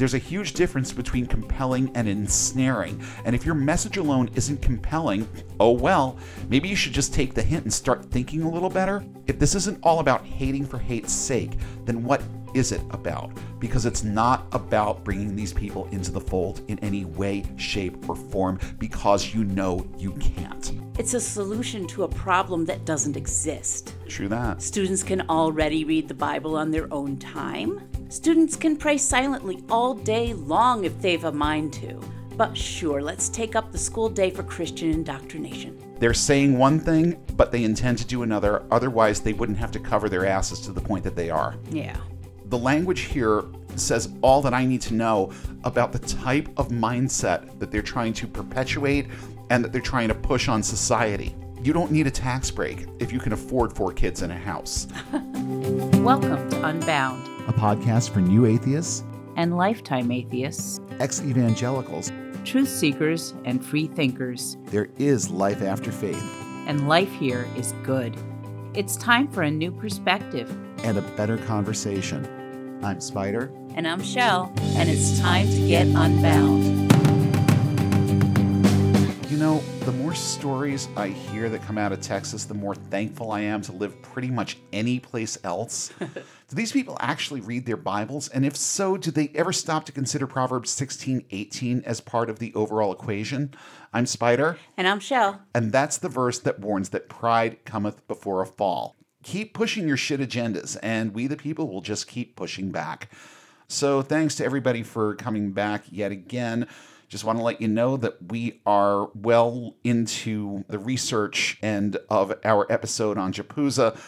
There's a huge difference between compelling and ensnaring. And if your message alone isn't compelling, oh well, maybe you should just take the hint and start thinking a little better. If this isn't all about hating for hate's sake, then what is it about? Because it's not about bringing these people into the fold in any way, shape, or form because you know you can't. It's a solution to a problem that doesn't exist. True that. Students can already read the Bible on their own time. Students can pray silently all day long if they've a mind to. But sure, let's take up the school day for Christian indoctrination. They're saying one thing, but they intend to do another. Otherwise, they wouldn't have to cover their asses to the point that they are. Yeah. The language here says all that I need to know about the type of mindset that they're trying to perpetuate and that they're trying to push on society. You don't need a tax break if you can afford four kids in a house. Welcome to Unbound A podcast for new atheists, and lifetime atheists, ex evangelicals. truth seekers, and free thinkers. There is life after faith And life here is good. It's time for a new perspective. and a better conversation. I'm Spider. And I'm Shell, and it's time to get unbound. You know, more stories I hear that come out of Texas, the more thankful I am to live pretty much any place else. do these people actually read their Bibles? And if so, do they ever stop to consider Proverbs 16, 18 as part of the overall equation? I'm Spider, And I'm Shell. and that's the verse that warns that pride cometh before a fall. Keep pushing your shit agendas, and we the people will just keep pushing back. So, thanks to everybody for coming back yet again. Just want to let you know that we are well into the research end of our episode on Japuza.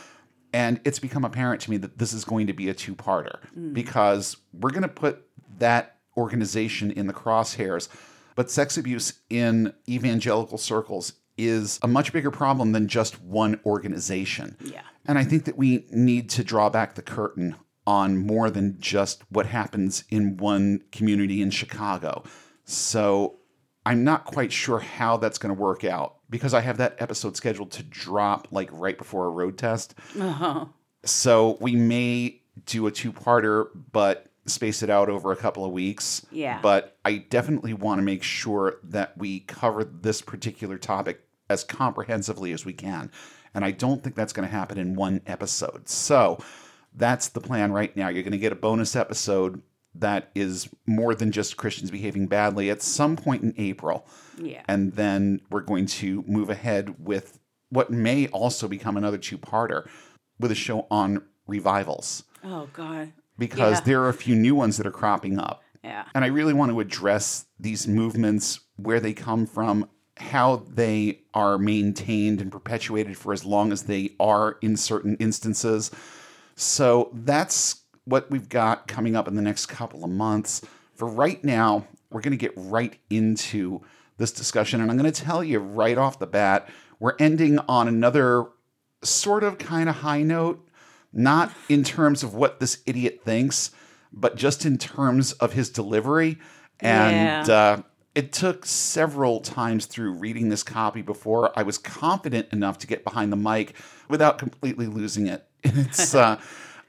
And it's become apparent to me that this is going to be a two parter mm. because we're going to put that organization in the crosshairs. But sex abuse in evangelical circles is a much bigger problem than just one organization. Yeah. And I think that we need to draw back the curtain on more than just what happens in one community in Chicago. So I'm not quite sure how that's going to work out because I have that episode scheduled to drop like right before a road test. Uh-huh. So we may do a two parter, but space it out over a couple of weeks. Yeah. But I definitely want to make sure that we cover this particular topic as comprehensively as we can. And I don't think that's going to happen in one episode. So that's the plan right now. You're going to get a bonus episode that is more than just Christians behaving badly at some point in April. Yeah. And then we're going to move ahead with what may also become another two parter with a show on revivals Oh, God. because Yeah. there are a few new ones that are cropping up. Yeah. And I really want to address these movements, where they come from, how they are maintained and perpetuated for as long as they are in certain instances. So that's what we've got coming up in the next couple of months. For right now, we're going to get right into this discussion. And I'm going to tell you right off the bat, we're ending on another sort of kind of high note, not in terms of what this idiot thinks, but just in terms of his delivery. And Yeah. uh, it took several times through reading this copy before I was confident enough to get behind the mic without completely losing it. It's, uh,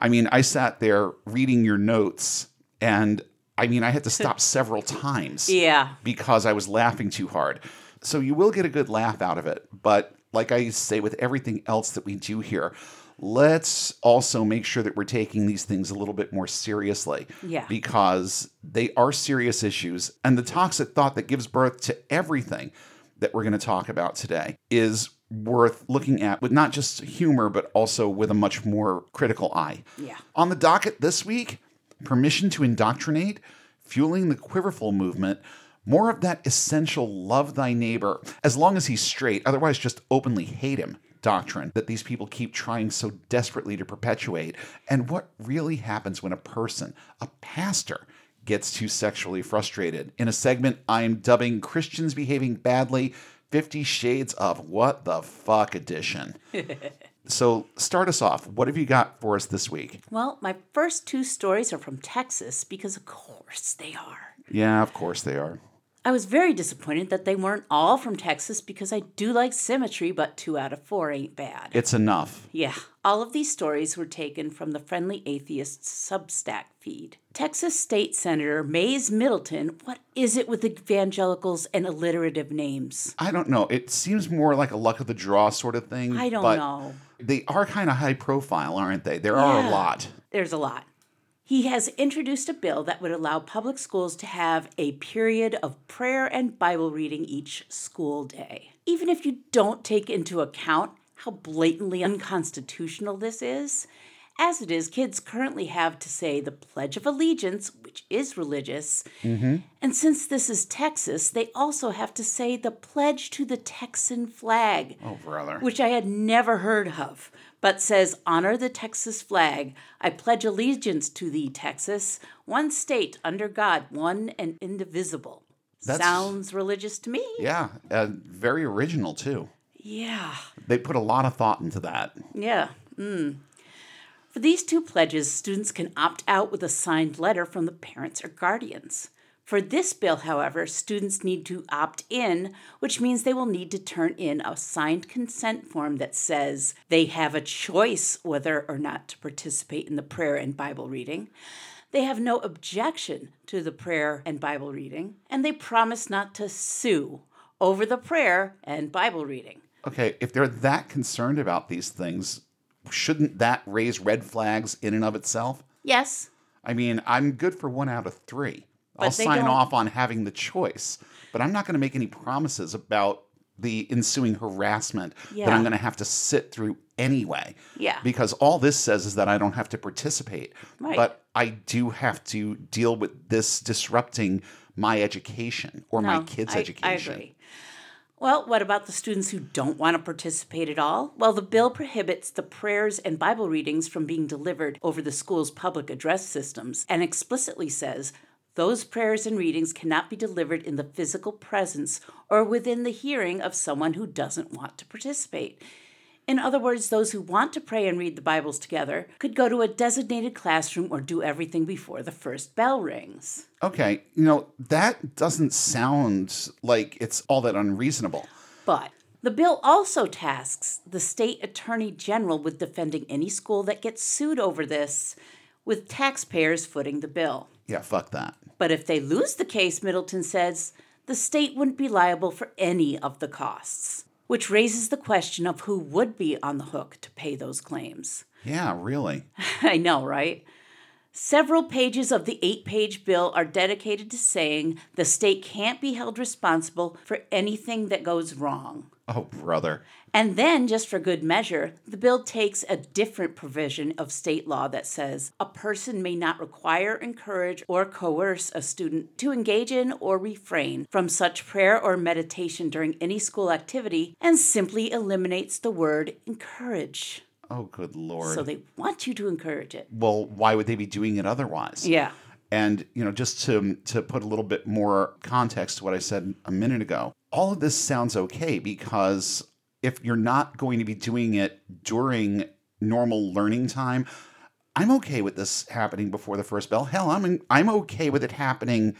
I mean, I sat there reading your notes, and I mean, I had to stop several times Yeah. because I was laughing too hard. So you will get a good laugh out of it. But like I say with everything else that we do here, let's also make sure that we're taking these things a little bit more seriously. Yeah. Because they are serious issues. And the toxic thought that gives birth to everything that we're going to talk about today is worth looking at with not just humor, but also with a much more critical eye. Yeah. On the docket this week, permission to indoctrinate, fueling the quiverful movement, more of that essential love thy neighbor, as long as he's straight, otherwise just openly hate him doctrine that these people keep trying so desperately to perpetuate, and what really happens when a person, a pastor, gets too sexually frustrated. In a segment I'm dubbing Christians Behaving Badly 50 Shades of What the Fuck Edition. so, start us off. What have you got for us this week? Well, my first two stories are from Texas because, of course, they are. Yeah, of course they are. I was very disappointed that they weren't all from Texas because I do like symmetry, but two out of four ain't bad. It's enough. Yeah, all of these stories were taken from the Friendly Atheists Substack feed. Texas State Senator Mayes Middleton, what is it with evangelicals and alliterative names? I don't know. It seems more like a luck of the draw sort of thing. I don't but know. They are kind of high profile, aren't they? There are a lot. There's a lot. He has introduced a bill that would allow public schools to have a period of prayer and Bible reading each school day. Even if you don't take into account how blatantly unconstitutional this is, as it is, kids currently have to say the Pledge of Allegiance, which is religious. Mm-hmm. And since this is Texas, they also have to say the Pledge to the Texan flag Oh, brother. which I had never heard of, but says, Honor the Texas flag. I pledge allegiance to thee, Texas, one state under God, one and indivisible. That's- Sounds religious to me. yeah, uh, very original, too. Yeah. They put a lot of thought into that. Yeah. Mm. For these two pledges, students can opt out with a signed letter from the parents or guardians. For this bill, however, students need to opt in, which means they will need to turn in a signed consent form that says they have a choice whether or not to participate in the prayer and Bible reading. They have no objection to the prayer and Bible reading, and they promise not to sue over the prayer and Bible reading. Okay, if they're that concerned about these things, shouldn't that raise red flags in and of itself? Yes, I mean, I'm good for one out of three. I'll sign don't- off on having the choice, but I'm not going to make any promises about the ensuing harassment that I'm going to have to sit through anyway. Yeah. Because all this says is that I don't have to participate. Right. But I do have to deal with this disrupting my education or my kids' I- education. I agree. Well, what about the students who don't want to participate at all? Well, the bill prohibits the prayers and Bible readings from being delivered over the school's public address systems and explicitly says those prayers and readings cannot be delivered in the physical presence or within the hearing of someone who doesn't want to participate. In other words, those who want to pray and read the Bibles together could go to a designated classroom or do everything before the first bell rings. Okay, you know, that doesn't sound like it's all that unreasonable. But the bill also tasks the state attorney general with defending any school that gets sued over this, with taxpayers footing the bill. Yeah, fuck that. But if they lose the case, Middleton says, the state wouldn't be liable for any of the costs, which raises the question of who would be on the hook to pay those claims. Yeah, really. I know, right? Several pages of the eight page bill are dedicated to saying the state can't be held responsible for anything that goes wrong. Oh, brother. And then, just for good measure, the bill takes a different provision of state law that says a person may not require, encourage, or coerce a student to engage in or refrain from such prayer or meditation during any school activity and simply eliminates the word encourage. Oh, good lord. So they want you to encourage it. well, why would they be doing it otherwise? Yeah. And you know, just to to put a little bit more context to what I said a minute ago, all of this sounds okay because if you're not going to be doing it during normal learning time, I'm okay with this happening before the first bell. Hell, I'm I'm okay with it happening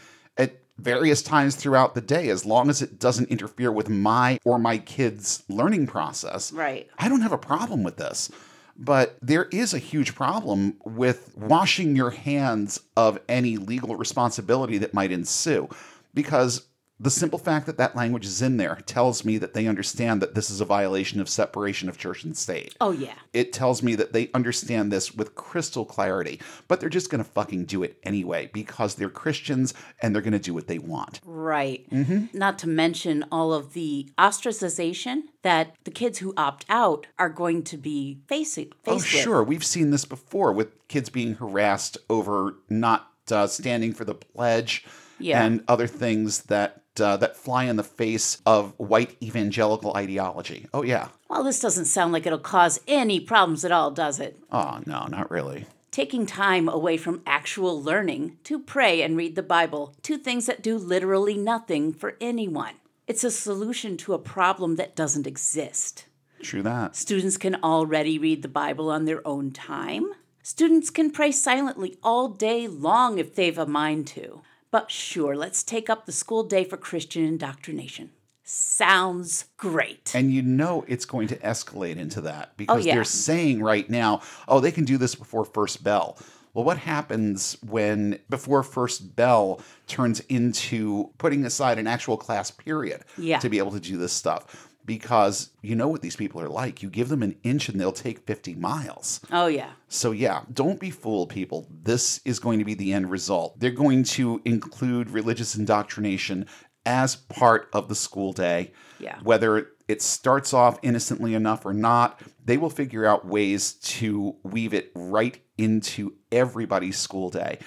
various times throughout the day as long as it doesn't interfere with my or my kids' learning process. Right. I don't have a problem with this. But there is a huge problem with washing your hands of any legal responsibility that might ensue because the simple fact that that language is in there tells me that they understand that this is a violation of separation of church and state. Oh, yeah. It tells me that they understand this with crystal clarity, but they're just going to fucking do it anyway because they're Christians and they're going to do what they want. Right. Mm-hmm. Not to mention all of the ostracization that the kids who opt out are going to be facing. Oh, faced with. sure. We've seen this before with kids being harassed over not uh, standing for the pledge Yeah. and other things that uh, that fly in the face of white evangelical ideology. Oh yeah. Well, this doesn't sound like it'll cause any problems at all, does it? Oh no, not really. Taking time away from actual learning to pray and read the Bible, two things that do literally nothing for anyone. It's a solution to a problem that doesn't exist. True that. Students can already read the Bible on their own time. Students can pray silently all day long if they've a mind to. But sure, let's take up the school day for Christian indoctrination. Sounds great. And you know it's going to escalate into that oh, because yeah. they're saying right now, oh, they can do this before first bell. Well, what happens when before first bell turns into putting aside an actual class period Yeah. to be able to do this stuff? Because you know what these people are like. You give them an inch and they'll take 50 miles. Oh, yeah. So, yeah, don't be fooled, people. This is going to be the end result. They're going to include religious indoctrination as part of the school day. Yeah. Whether it starts off innocently enough or not, they will figure out ways to weave it right into everybody's school day.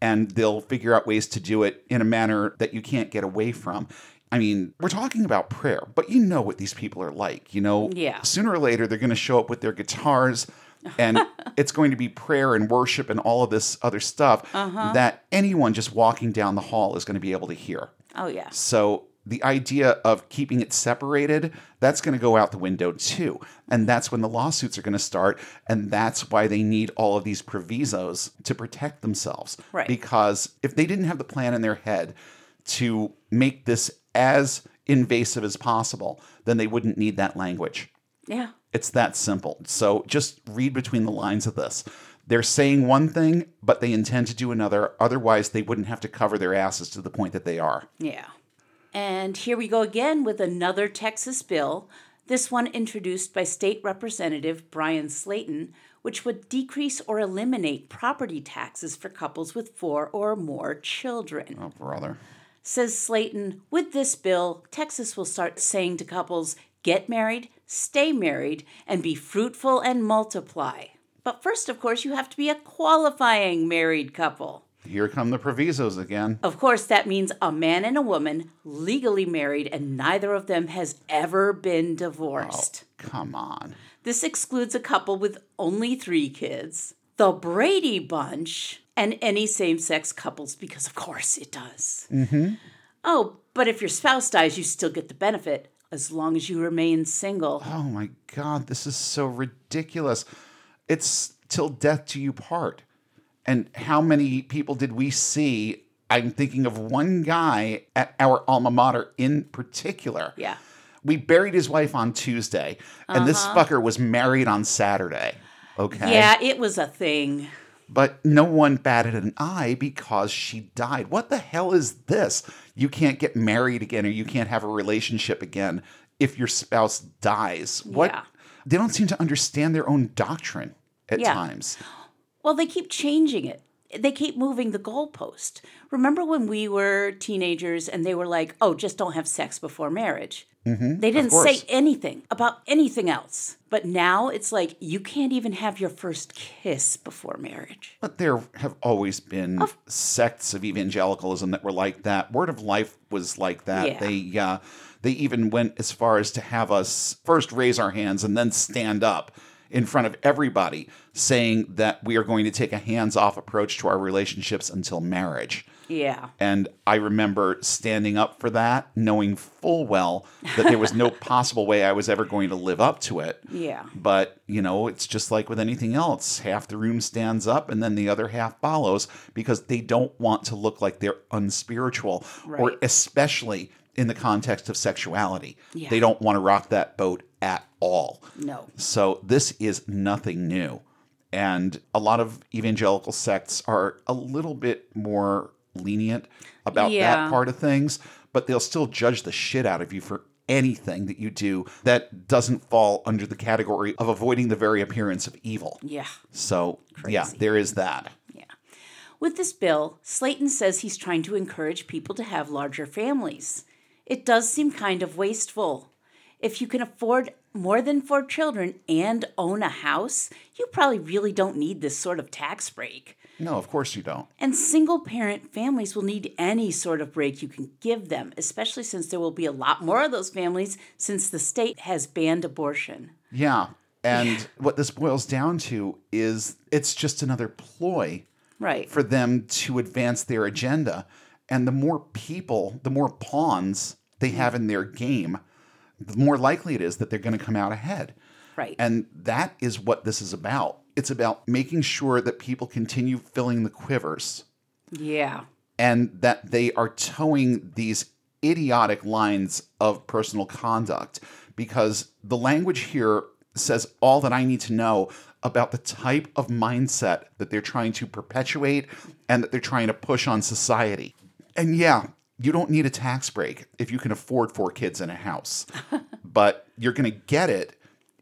And they'll figure out ways to do it in a manner that you can't get away from. I mean, we're talking about prayer, but you know what these people are like. You know, Yeah. sooner or later they're going to show up with their guitars and it's going to be prayer and worship and all of this other stuff uh-huh. that anyone just walking down the hall is going to be able to hear. Oh, yeah. So the idea of keeping it separated, that's going to go out the window too. And that's when the lawsuits are going to start. And that's why they need all of these provisos to protect themselves. Right. Because if they didn't have the plan in their head to make this as invasive as possible, then they wouldn't need that language. Yeah. It's that simple. So just read between the lines of this. They're saying one thing, but they intend to do another. Otherwise, they wouldn't have to cover their asses to the point that they are. Yeah. And here we go again with another Texas bill, this one introduced by State Representative Bryan Slaton, which would decrease or eliminate property taxes for couples with four or more children. Oh, brother. Says Slaton, with this bill, Texas will start saying to couples, get married, stay married, and be fruitful and multiply. But first, of course, you have to be a qualifying married couple. Here come the provisos again. Of course, that means a man and a woman legally married, and neither of them has ever been divorced. Come on. This excludes a couple with only three kids, the Brady Bunch, and any same sex couples, because of course it does. Mm-hmm. Oh, but if your spouse dies, you still get the benefit as long as you remain single. Oh my God, this is so ridiculous. It's till death do you part. And how many people did we see? I'm thinking of one guy at our alma mater in particular. Yeah. We buried his wife on Tuesday, and this fucker was married on Saturday. Okay. Yeah, it was a thing. But no one batted an eye because she died. What the hell is this? You can't get married again or you can't have a relationship again if your spouse dies. What? Yeah. They don't seem to understand their own doctrine at Yeah. times. Well, they keep changing it. They keep moving the goalpost. Remember when we were teenagers and they were like, oh, just don't have sex before marriage? Mm-hmm, they didn't say anything about anything else. But now it's like, you can't even have your first kiss before marriage. But there have always been sects of evangelicalism that were like that. Word of Life was like that. Yeah. They uh, they even went as far as to have us first raise our hands and then stand up in front of everybody, saying that we are going to take a hands-off approach to our relationships until marriage. Yeah. And I remember standing up for that, knowing full well that there was no possible way I was ever going to live up to it. Yeah. But, you know, it's just like with anything else. Half the room stands up and then the other half follows because they don't want to look like they're unspiritual or especially in the context of sexuality. Yeah. They don't want to rock that boat at all. No. So this is nothing new. And a lot of evangelical sects are a little bit more lenient about Yeah. that part of things, but they'll still judge the shit out of you for anything that you do that doesn't fall under the category of avoiding the very appearance of evil. Yeah. So, yeah, there is that. Yeah. With this bill, Slaton says he's trying to encourage people to have larger families. It does seem kind of wasteful. If you can afford more than four children and own a house, you probably really don't need this sort of tax break. No, of course you don't. And single parent families will need any sort of break you can give them, especially since there will be a lot more of those families since the state has banned abortion. Yeah. And what this boils down to is it's just another ploy Right. for them to advance their agenda. And the more people, the more pawns they have mm-hmm. in their game, the more likely it is that they're going to come out ahead. right. And that is what this is about. It's about making sure that people continue filling the quivers yeah. and that they are toeing these idiotic lines of personal conduct because the language here says all that I need to know about the type of mindset that they're trying to perpetuate and that they're trying to push on society. And yeah, you don't need a tax break if you can afford four kids in a house, but you're going to get it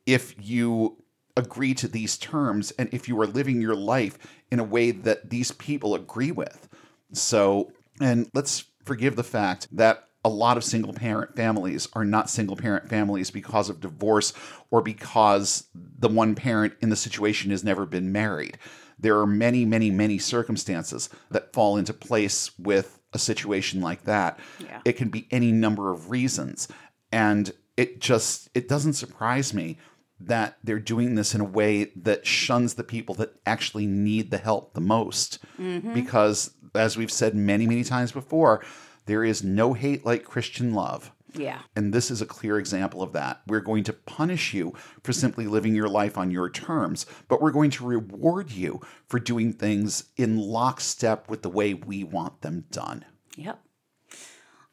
if you agree to these terms and if you are living your life in a way that these people agree with. So, and let's forgive the fact that a lot of single parent families are not single parent families because of divorce or because the one parent in the situation has never been married. There are many, many, many circumstances that fall into place with a situation like that. Yeah. It can be any number of reasons. And it just it doesn't surprise me that they're doing this in a way that shuns the people that actually need the help the most. Mm-hmm. Because as we've said many, many times before, there is no hate like Christian love. Yeah. And this is a clear example of that. We're going to punish you for simply living your life on your terms, but we're going to reward you for doing things in lockstep with the way we want them done. Yep.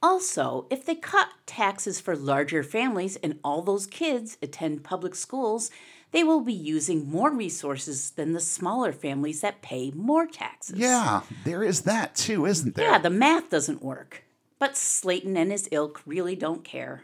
Also, if they cut taxes for larger families and all those kids attend public schools, they will be using more resources than the smaller families that pay more taxes. Yeah, there is that too, isn't there? Yeah, the math doesn't work. But Slaton and his ilk really don't care.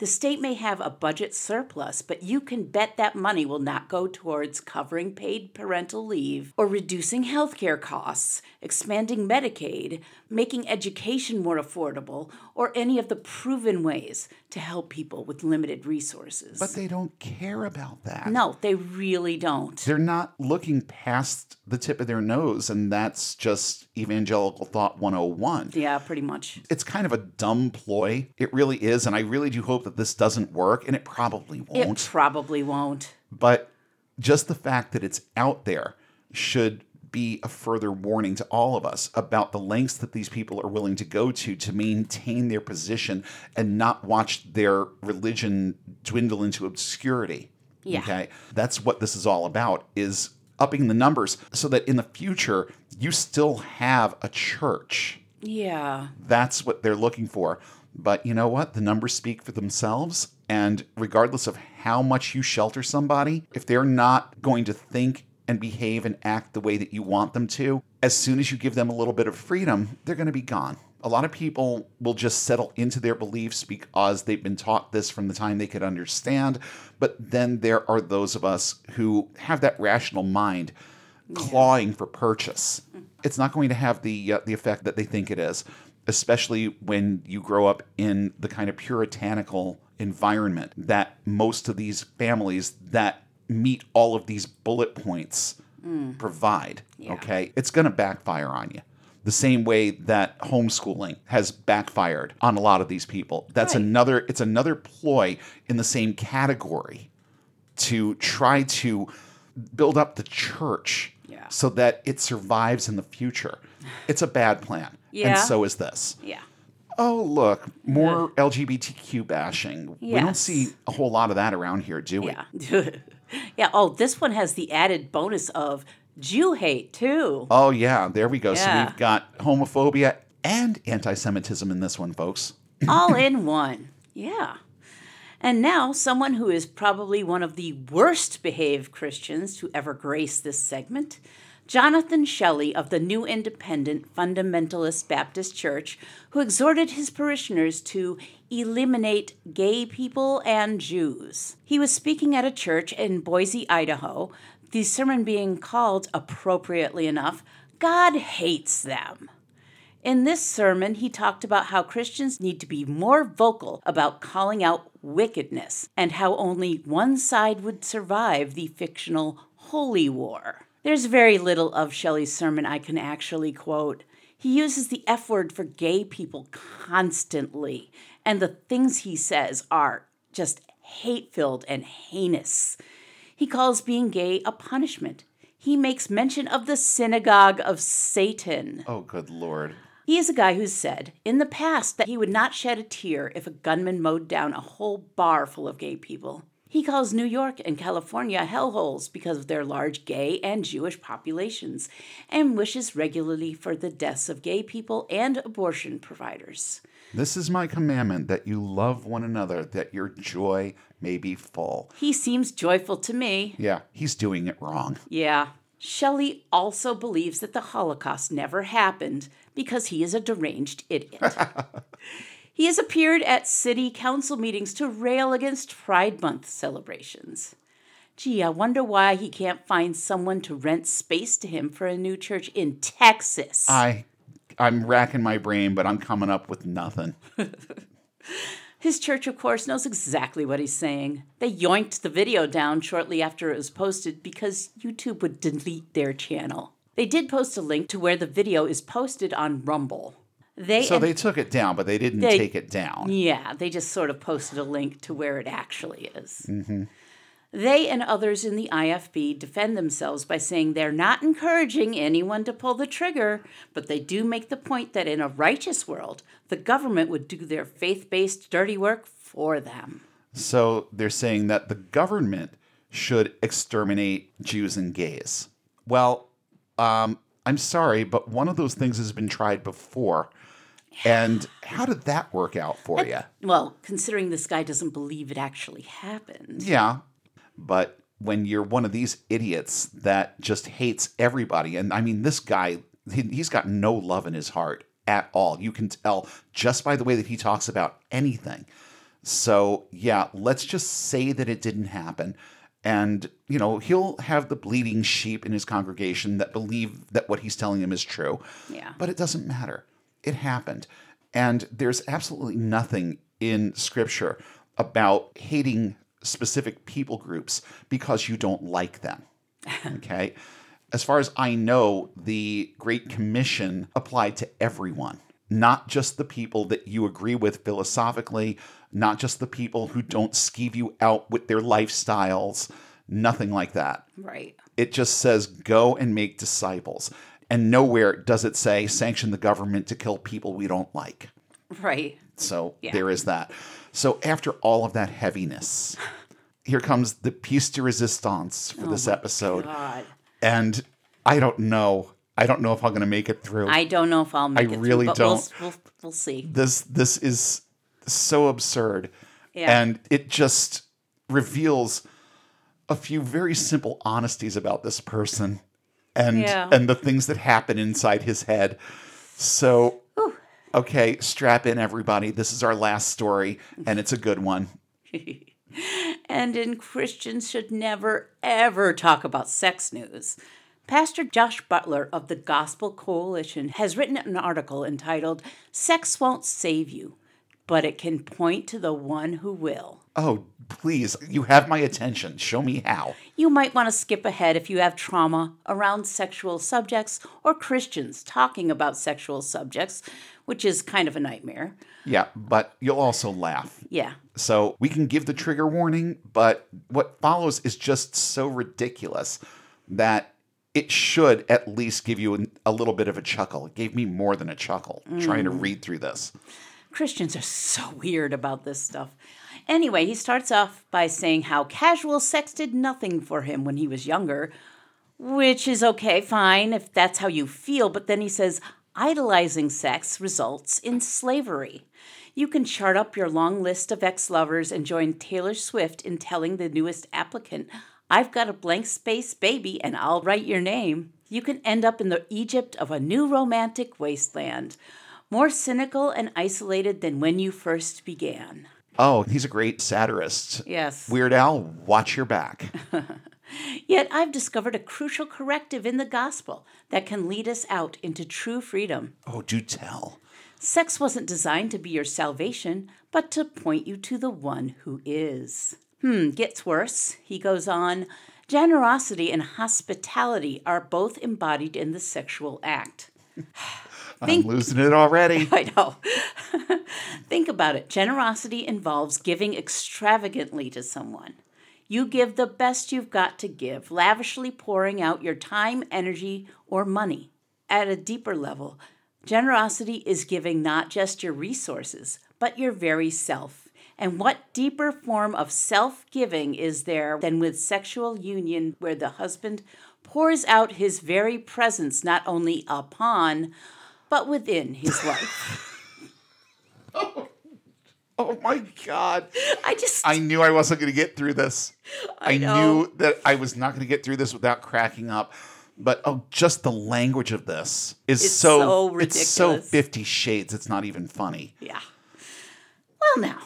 The state may have a budget surplus, but you can bet that money will not go towards covering paid parental leave or reducing healthcare costs, expanding Medicaid, making education more affordable, or any of the proven ways to help people with limited resources. but they don't care about that. no, they really don't. They're not looking past the tip of their nose, and that's just evangelical thought 101. Yeah, pretty much. It's kind of a dumb ploy. It really is, and I really do hope that this doesn't work, and it probably won't. It probably won't. But just the fact that it's out there should be a further warning to all of us about the lengths that these people are willing to go to to maintain their position and not watch their religion dwindle into obscurity. Yeah. Okay? That's what this is all about is upping the numbers so that in the future you still have a church. Yeah. That's what they're looking for. But you know what? The numbers speak for themselves. And regardless of how much you shelter somebody, if they're not going to think and behave and act the way that you want them to, as soon as you give them a little bit of freedom, they're going to be gone. A lot of people will just settle into their beliefs because they've been taught this from the time they could understand. But then there are those of us who have that rational mind clawing for purchase. It's not going to have the uh, the effect that they think it is, especially when you grow up in the kind of puritanical environment that most of these families that meet all of these bullet points mm. provide. Okay, it's going to backfire on you. The same way that homeschooling has backfired on a lot of these people. That's Right. another. It's another ploy in the same category to try to build up the church Yeah. so that it survives in the future. It's a bad plan. Yeah. And so is this. Yeah. Oh, look, more LGBTQ bashing. We don't Yes. see a whole lot of that around here, do we? Yeah. yeah. Oh, this one has the added bonus of Jew hate, too. Oh, yeah, there we go. So Yeah. we've got homophobia and anti Semitism in this one, folks. All in one. Yeah. And now, someone who is probably one of the worst behaved Christians to ever grace this segment, Jonathan Shelley of the New Independent Fundamentalist Baptist Church, who exhorted his parishioners to eliminate gay people and Jews. He was speaking at a church in Boise, Idaho, the sermon being called, appropriately enough, God Hates Them. In this sermon, he talked about how Christians need to be more vocal about calling out wickedness and how only one side would survive the fictional holy war. There's very little of Shelley's sermon I can actually quote. He uses the F word for gay people constantly, and the things he says are just hate filled and heinous. He calls being gay a punishment. He makes mention of the synagogue of Satan. Oh, good Lord. He is a guy who's said in the past that he would not shed a tear if a gunman mowed down a whole bar full of gay people. He calls New York and California hellholes because of their large gay and Jewish populations, and wishes regularly for the deaths of gay people and abortion providers. This is my commandment that you love one another, that your joy may be full. He seems joyful to me. Yeah, he's doing it wrong. Yeah. Shelley also believes that the Holocaust never happened because he is a deranged idiot. he has appeared at city council meetings to rail against Pride Month celebrations. Gee, I wonder why he can't find someone to rent space to him for a new church in Texas. I I'm racking my brain, but I'm coming up with nothing. His church, of course, knows exactly what he's saying. They yoinked the video down shortly after it was posted because YouTube would delete their channel. They did post a link to where the video is posted on Rumble. They So they took it down, but they didn't They- take it down. Yeah, they just sort of posted a link to where it actually is. They and others in the IFB defend themselves by saying they're not encouraging anyone to pull the trigger, but they do make the point that in a righteous world, the government would do their faith based dirty work for them. So they're saying that the government should exterminate Jews and gays. Well, um, I'm sorry, but one of those things has been tried before. And how did that work out for you? Well, considering this guy doesn't believe it actually happened. Yeah. But when you're one of these idiots that just hates everybody, and I mean, this guy, he, he's got no love in his heart at all. You can tell just by the way that he talks about anything. So, yeah, let's just say that it didn't happen. And, you know, he'll have the bleeding sheep in his congregation that believe that what he's telling them is true. Yeah. But it doesn't matter. It happened. And there's absolutely nothing in scripture about hating specific people groups because you don't like them. Okay. as far as I know, the Great Commission applied to everyone, not just the people that you agree with philosophically, not just the people who don't skeeve you out with their lifestyles, nothing like that. Right. It just says go and make disciples. And nowhere does it say sanction the government to kill people we don't like. Right. So Yeah. there is that. So after all of that heaviness, here comes the piece de resistance for this oh episode. God. And I don't know. I don't know if I'm going to make it through. I don't know if I'll make it through, I really but don't. We'll, we'll, we'll see. this this is so absurd. Yeah. And it just reveals a few very simple honesties about this person and Yeah. and the things that happen inside his head. So okay, strap in everybody. This is our last story and it's a good one. And in Christians should never, ever talk about sex news. Pastor Josh Butler of the Gospel Coalition has written an article entitled Sex Won't Save You, but it can point to the one who will. Oh, please, you have my attention. Show me how. You might want to skip ahead if you have trauma around sexual subjects or Christians talking about sexual subjects, which is kind of a nightmare. Yeah, but you'll also laugh. Yeah. So we can give the trigger warning, but what follows is just so ridiculous that it should at least give you a little bit of a chuckle. It gave me more than a chuckle trying to mm. read through this. Christians are so weird about this stuff. Anyway, he starts off by saying how casual sex did nothing for him when he was younger, which is okay, fine, if that's how you feel. But then he says idolizing sex results in slavery. You can chart up your long list of ex lovers and join Taylor Swift in telling the newest applicant, I've got a blank space baby and I'll write your name. You can end up in the Egypt of a new romantic wasteland, more cynical and isolated than when you first began. Oh, he's a great satirist. Yes. Weird Al, watch your back. Yet I've discovered a crucial corrective in the gospel that can lead us out into true freedom. Oh, do tell. Sex wasn't designed to be your salvation, but to point you to the one who is. Hmm, gets worse. He goes on generosity and hospitality are both embodied in the sexual act. I'm losing it already. I know. Think about it. Generosity involves giving extravagantly to someone. You give the best you've got to give, lavishly pouring out your time, energy, or money. At a deeper level, generosity is giving not just your resources, but your very self, And what deeper form of self giving is there than with sexual union where the husband pours out his very presence not only upon, but within his wife? Oh, oh my God. I just. I knew I wasn't going to get through this. I, know. knew that I was not going to get through this without cracking up. But oh, just the language of this is It's so, so it's so. Fifty Shades. It's not even funny. Yeah. Well, now,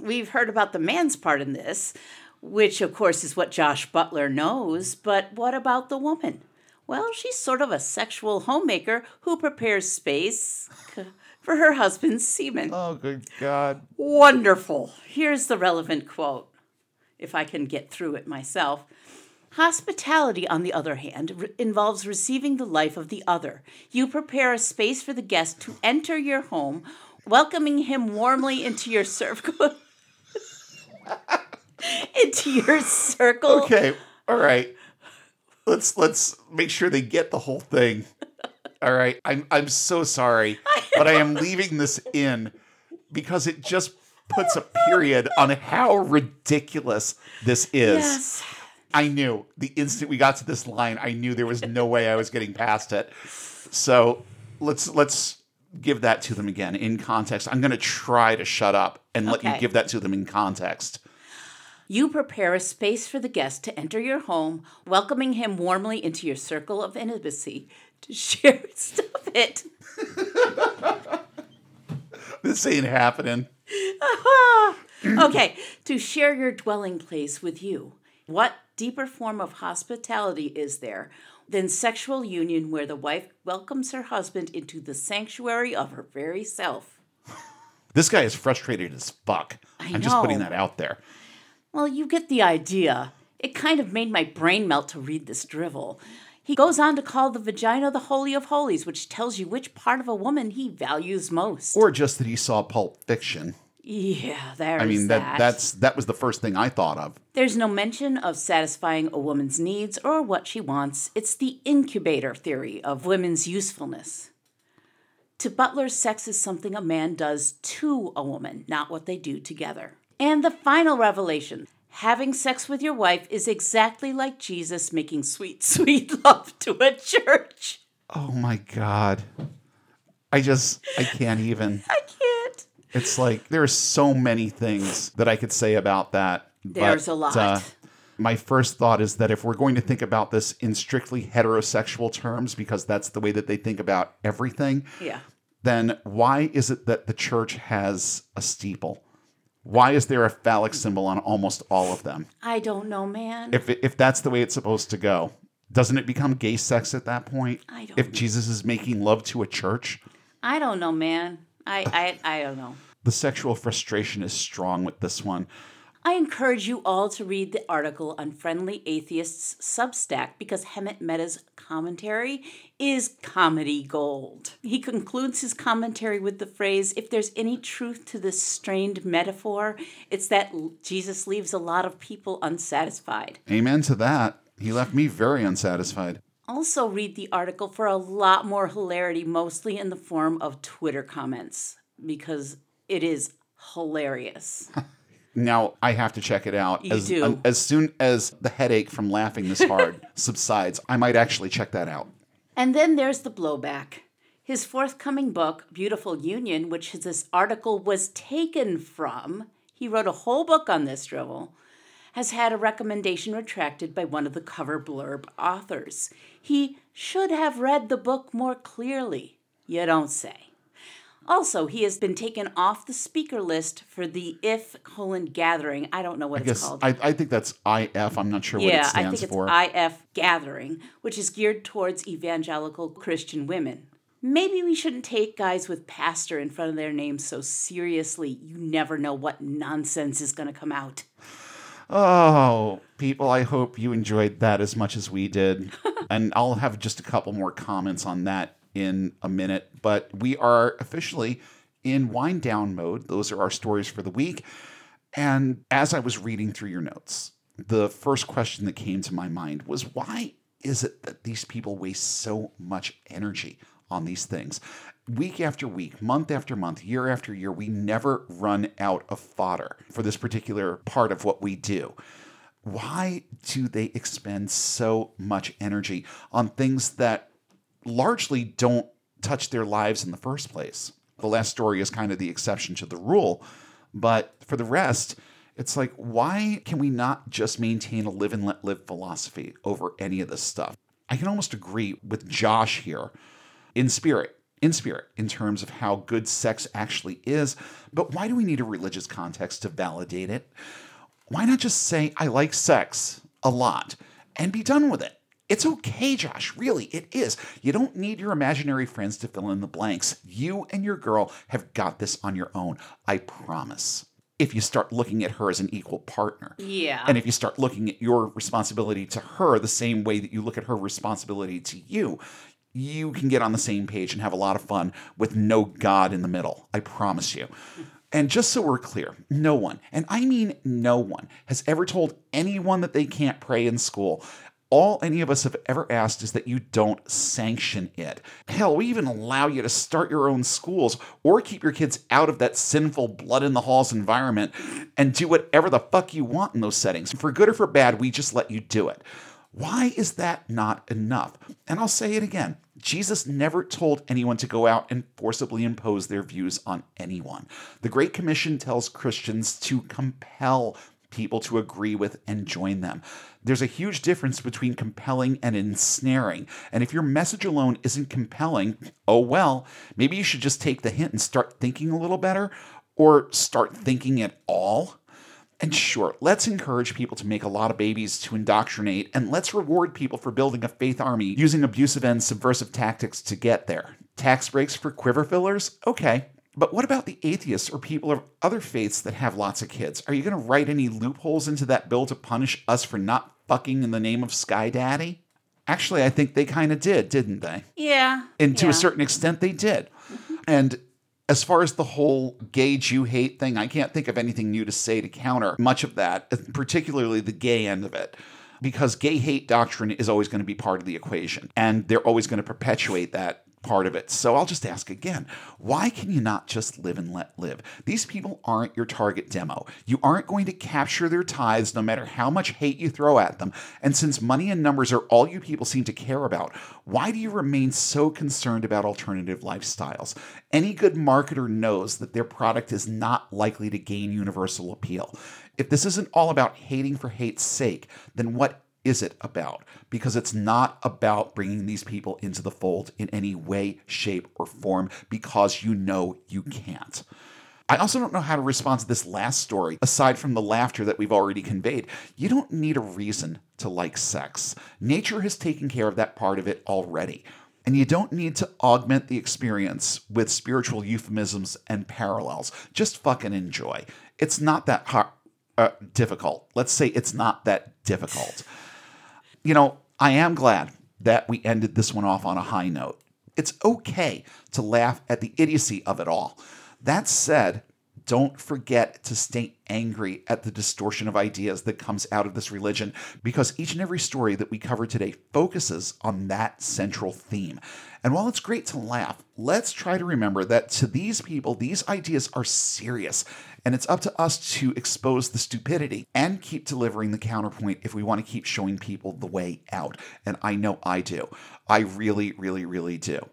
we've heard about the man's part in this, which, of course, is what Josh Butler knows, but what about the woman? Well, she's sort of a sexual homemaker who prepares space for her husband's semen. Oh, good God. Wonderful. Here's the relevant quote, if I can get through it myself. Hospitality, on the other hand, re- involves receiving the life of the other. You prepare a space for the guest to enter your home, welcoming him warmly into your circle. into your circle. Okay. All right. Let's let's make sure they get the whole thing. All right. I'm I'm so sorry, but I am leaving this in because it just puts a period on how ridiculous this is. Yes. I knew the instant we got to this line, I knew there was no way I was getting past it. So let's let's give that to them again in context. I'm going to try to shut up and let you give that to them in context. You prepare a space for the guest to enter your home, welcoming him warmly into your circle of intimacy to share. Stop it. This ain't happening. okay, to share your dwelling place with you. What deeper form of hospitality is there than sexual union where the wife welcomes her husband into the sanctuary of her very self? This guy is frustrated as fuck. I am just putting that out there. Well, you get the idea. It kind of made my brain melt to read this drivel. He goes on to call the vagina the Holy of Holies, which tells you which part of a woman he values most. Or just that he saw Pulp Fiction. yeah, there. I mean that. that that's that was the first thing I thought of. There's no mention of satisfying a woman's needs or what she wants. It's the incubator theory of women's usefulness. To Butler, sex is something a man does to a woman, not what they do together. And the final revelation having sex with your wife is exactly like Jesus making sweet, sweet love to a church. Oh my god. I just I can't even. I can't. It's like there are so many things that I could say about that. There's but, a lot. uh, my first thought is that if we're going to think about this in strictly heterosexual terms, because that's the way that they think about everything, Yeah. then why is it that the church has a steeple? Why is there a phallic symbol on almost all of them? I don't know, man. If if that's the way it's supposed to go, doesn't it become gay sex at that point? I don't If know. Jesus is making love to a church, I don't know, man. I, I, I don't know. the sexual frustration is strong with this one. I encourage you all to read the article on Friendly Atheists Substack because Hemant Mehta's commentary is comedy gold. He concludes his commentary with the phrase If there's any truth to this strained metaphor, it's that Jesus leaves a lot of people unsatisfied. Amen to that. He left me very unsatisfied. Also, read the article for a lot more hilarity, mostly in the form of Twitter comments, because it is hilarious. Now I have to check it out. You as, do. um, as soon as the headache from laughing this hard subsides, I might actually check that out. And then there's the blowback. His forthcoming book, Beautiful Union, which this article was taken from, he wrote a whole book on this drivel, has had a recommendation retracted by one of the cover blurb authors. He should have read the book more clearly. You don't say. Also, he has been taken off the speaker list for the If colon gathering. I don't know what I it's guess called. I, I think that's IF. I'm not sure what it Yeah, I stands think it's for. IF Gathering, which is geared towards evangelical Christian women. Maybe we shouldn't take guys with pastor in front of their names so seriously. You never know what nonsense is going to come out. Oh, people, I hope you enjoyed that as much as we did. and I'll have just a couple more comments on that in a minute. But we are officially in wind down mode. Those are our stories for the week. And as I was reading through your notes, the first question that came to my mind was why is it that these people waste so much energy on these things. Week after week, month after month, year after year, we never run out of fodder for this particular part of what we do. Why do they expend so much energy on things that largely don't touch their lives in the first place? The last story is kind of the exception to the rule, but for the rest, it's like, why can we not just maintain a live and let live philosophy over any of this stuff? I can almost agree with Josh here in spirit, in spirit, in terms of how good sex actually is, but why do we need a religious context to validate it? Why not just say, I like sex a lot and be done with it? It's okay, Josh. Really, it is. You don't need your imaginary friends to fill in the blanks. You and your girl have got this on your own. I promise if you start looking at her as an equal partner. Yeah. And if you start looking at your responsibility to her the same way that you look at her responsibility to you, you can get on the same page and have a lot of fun with no God in the middle. I promise you. And just so we're clear, no one, and I mean no one, has ever told anyone that they can't pray in school. All any of us have ever asked is that you don't sanction it. Hell, we even allow you to start your own schools or keep your kids out of that sinful blood in the halls environment and do whatever the fuck you want in those settings. For good or for bad, we just let you do it. Why is that not enough? And I'll say it again Jesus never told anyone to go out and forcibly impose their views on anyone. The Great Commission tells Christians to compel people to agree with and join them. There's a huge difference between compelling and ensnaring. And if your message alone isn't compelling, oh well, maybe you should just take the hint and start thinking a little better or start thinking at all. And sure, let's encourage people to make a lot of babies to indoctrinate, and let's reward people for building a faith army using abusive and subversive tactics to get there. Tax breaks for quiver fillers? Okay. But what about the atheists or people of other faiths that have lots of kids? Are you going to write any loopholes into that bill to punish us for not fucking in the name of Sky Daddy? Actually, I think they kind of did, didn't they? Yeah. And to yeah. a certain extent, they did. And as far as the whole gay Jew hate thing, I can't think of anything new to say to counter much of that, particularly the gay end of it. Because gay hate doctrine is always going to be part of the equation, and they're always going to perpetuate that part of it. So I'll just ask again why can you not just live and let live? These people aren't your target demo. You aren't going to capture their tithes no matter how much hate you throw at them. And since money and numbers are all you people seem to care about, why do you remain so concerned about alternative lifestyles? Any good marketer knows that their product is not likely to gain universal appeal. If this isn't all about hating for hate's sake, then what is it about? Because it's not about bringing these people into the fold in any way, shape, or form because you know you can't. I also don't know how to respond to this last story, aside from the laughter that we've already conveyed. You don't need a reason to like sex. Nature has taken care of that part of it already. And you don't need to augment the experience with spiritual euphemisms and parallels. Just fucking enjoy. It's not that hard, uh, difficult. Let's say it's not that difficult you know, I am glad that we ended this one off on a high note. It's okay to laugh at the idiocy of it all. That said, don't forget to stay angry at the distortion of ideas that comes out of this religion because each and every story that we cover today focuses on that central theme. And while it's great to laugh, let's try to remember that to these people, these ideas are serious. And it's up to us to expose the stupidity and keep delivering the counterpoint if we want to keep showing people the way out. And I know I do. I really, really, really do.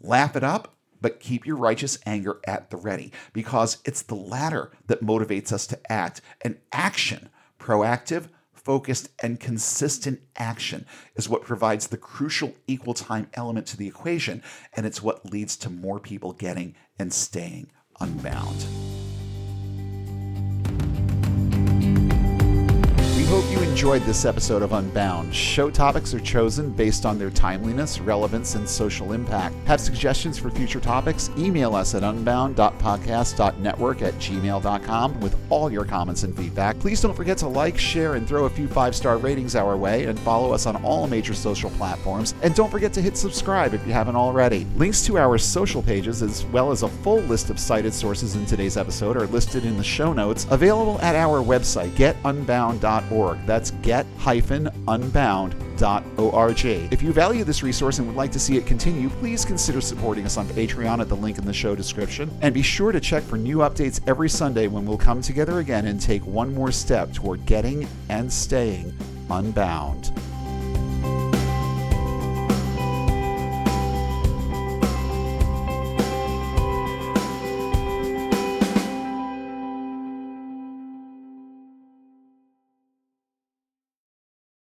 Laugh it up but keep your righteous anger at the ready, because it's the latter that motivates us to act. And action, proactive, focused, and consistent action, is what provides the crucial equal time element to the equation, and it's what leads to more people getting and staying unbound. Enjoyed this episode of Unbound. Show topics are chosen based on their timeliness, relevance, and social impact. Have suggestions for future topics? Email us at unbound.podcast.network at gmail.com with all your comments and feedback. Please don't forget to like, share, and throw a few five star ratings our way, and follow us on all major social platforms. And don't forget to hit subscribe if you haven't already. Links to our social pages, as well as a full list of cited sources in today's episode, are listed in the show notes, available at our website, getunbound.org. That's That's get-unbound.org. If you value this resource and would like to see it continue, please consider supporting us on Patreon at the link in the show description. And be sure to check for new updates every Sunday when we'll come together again and take one more step toward getting and staying unbound.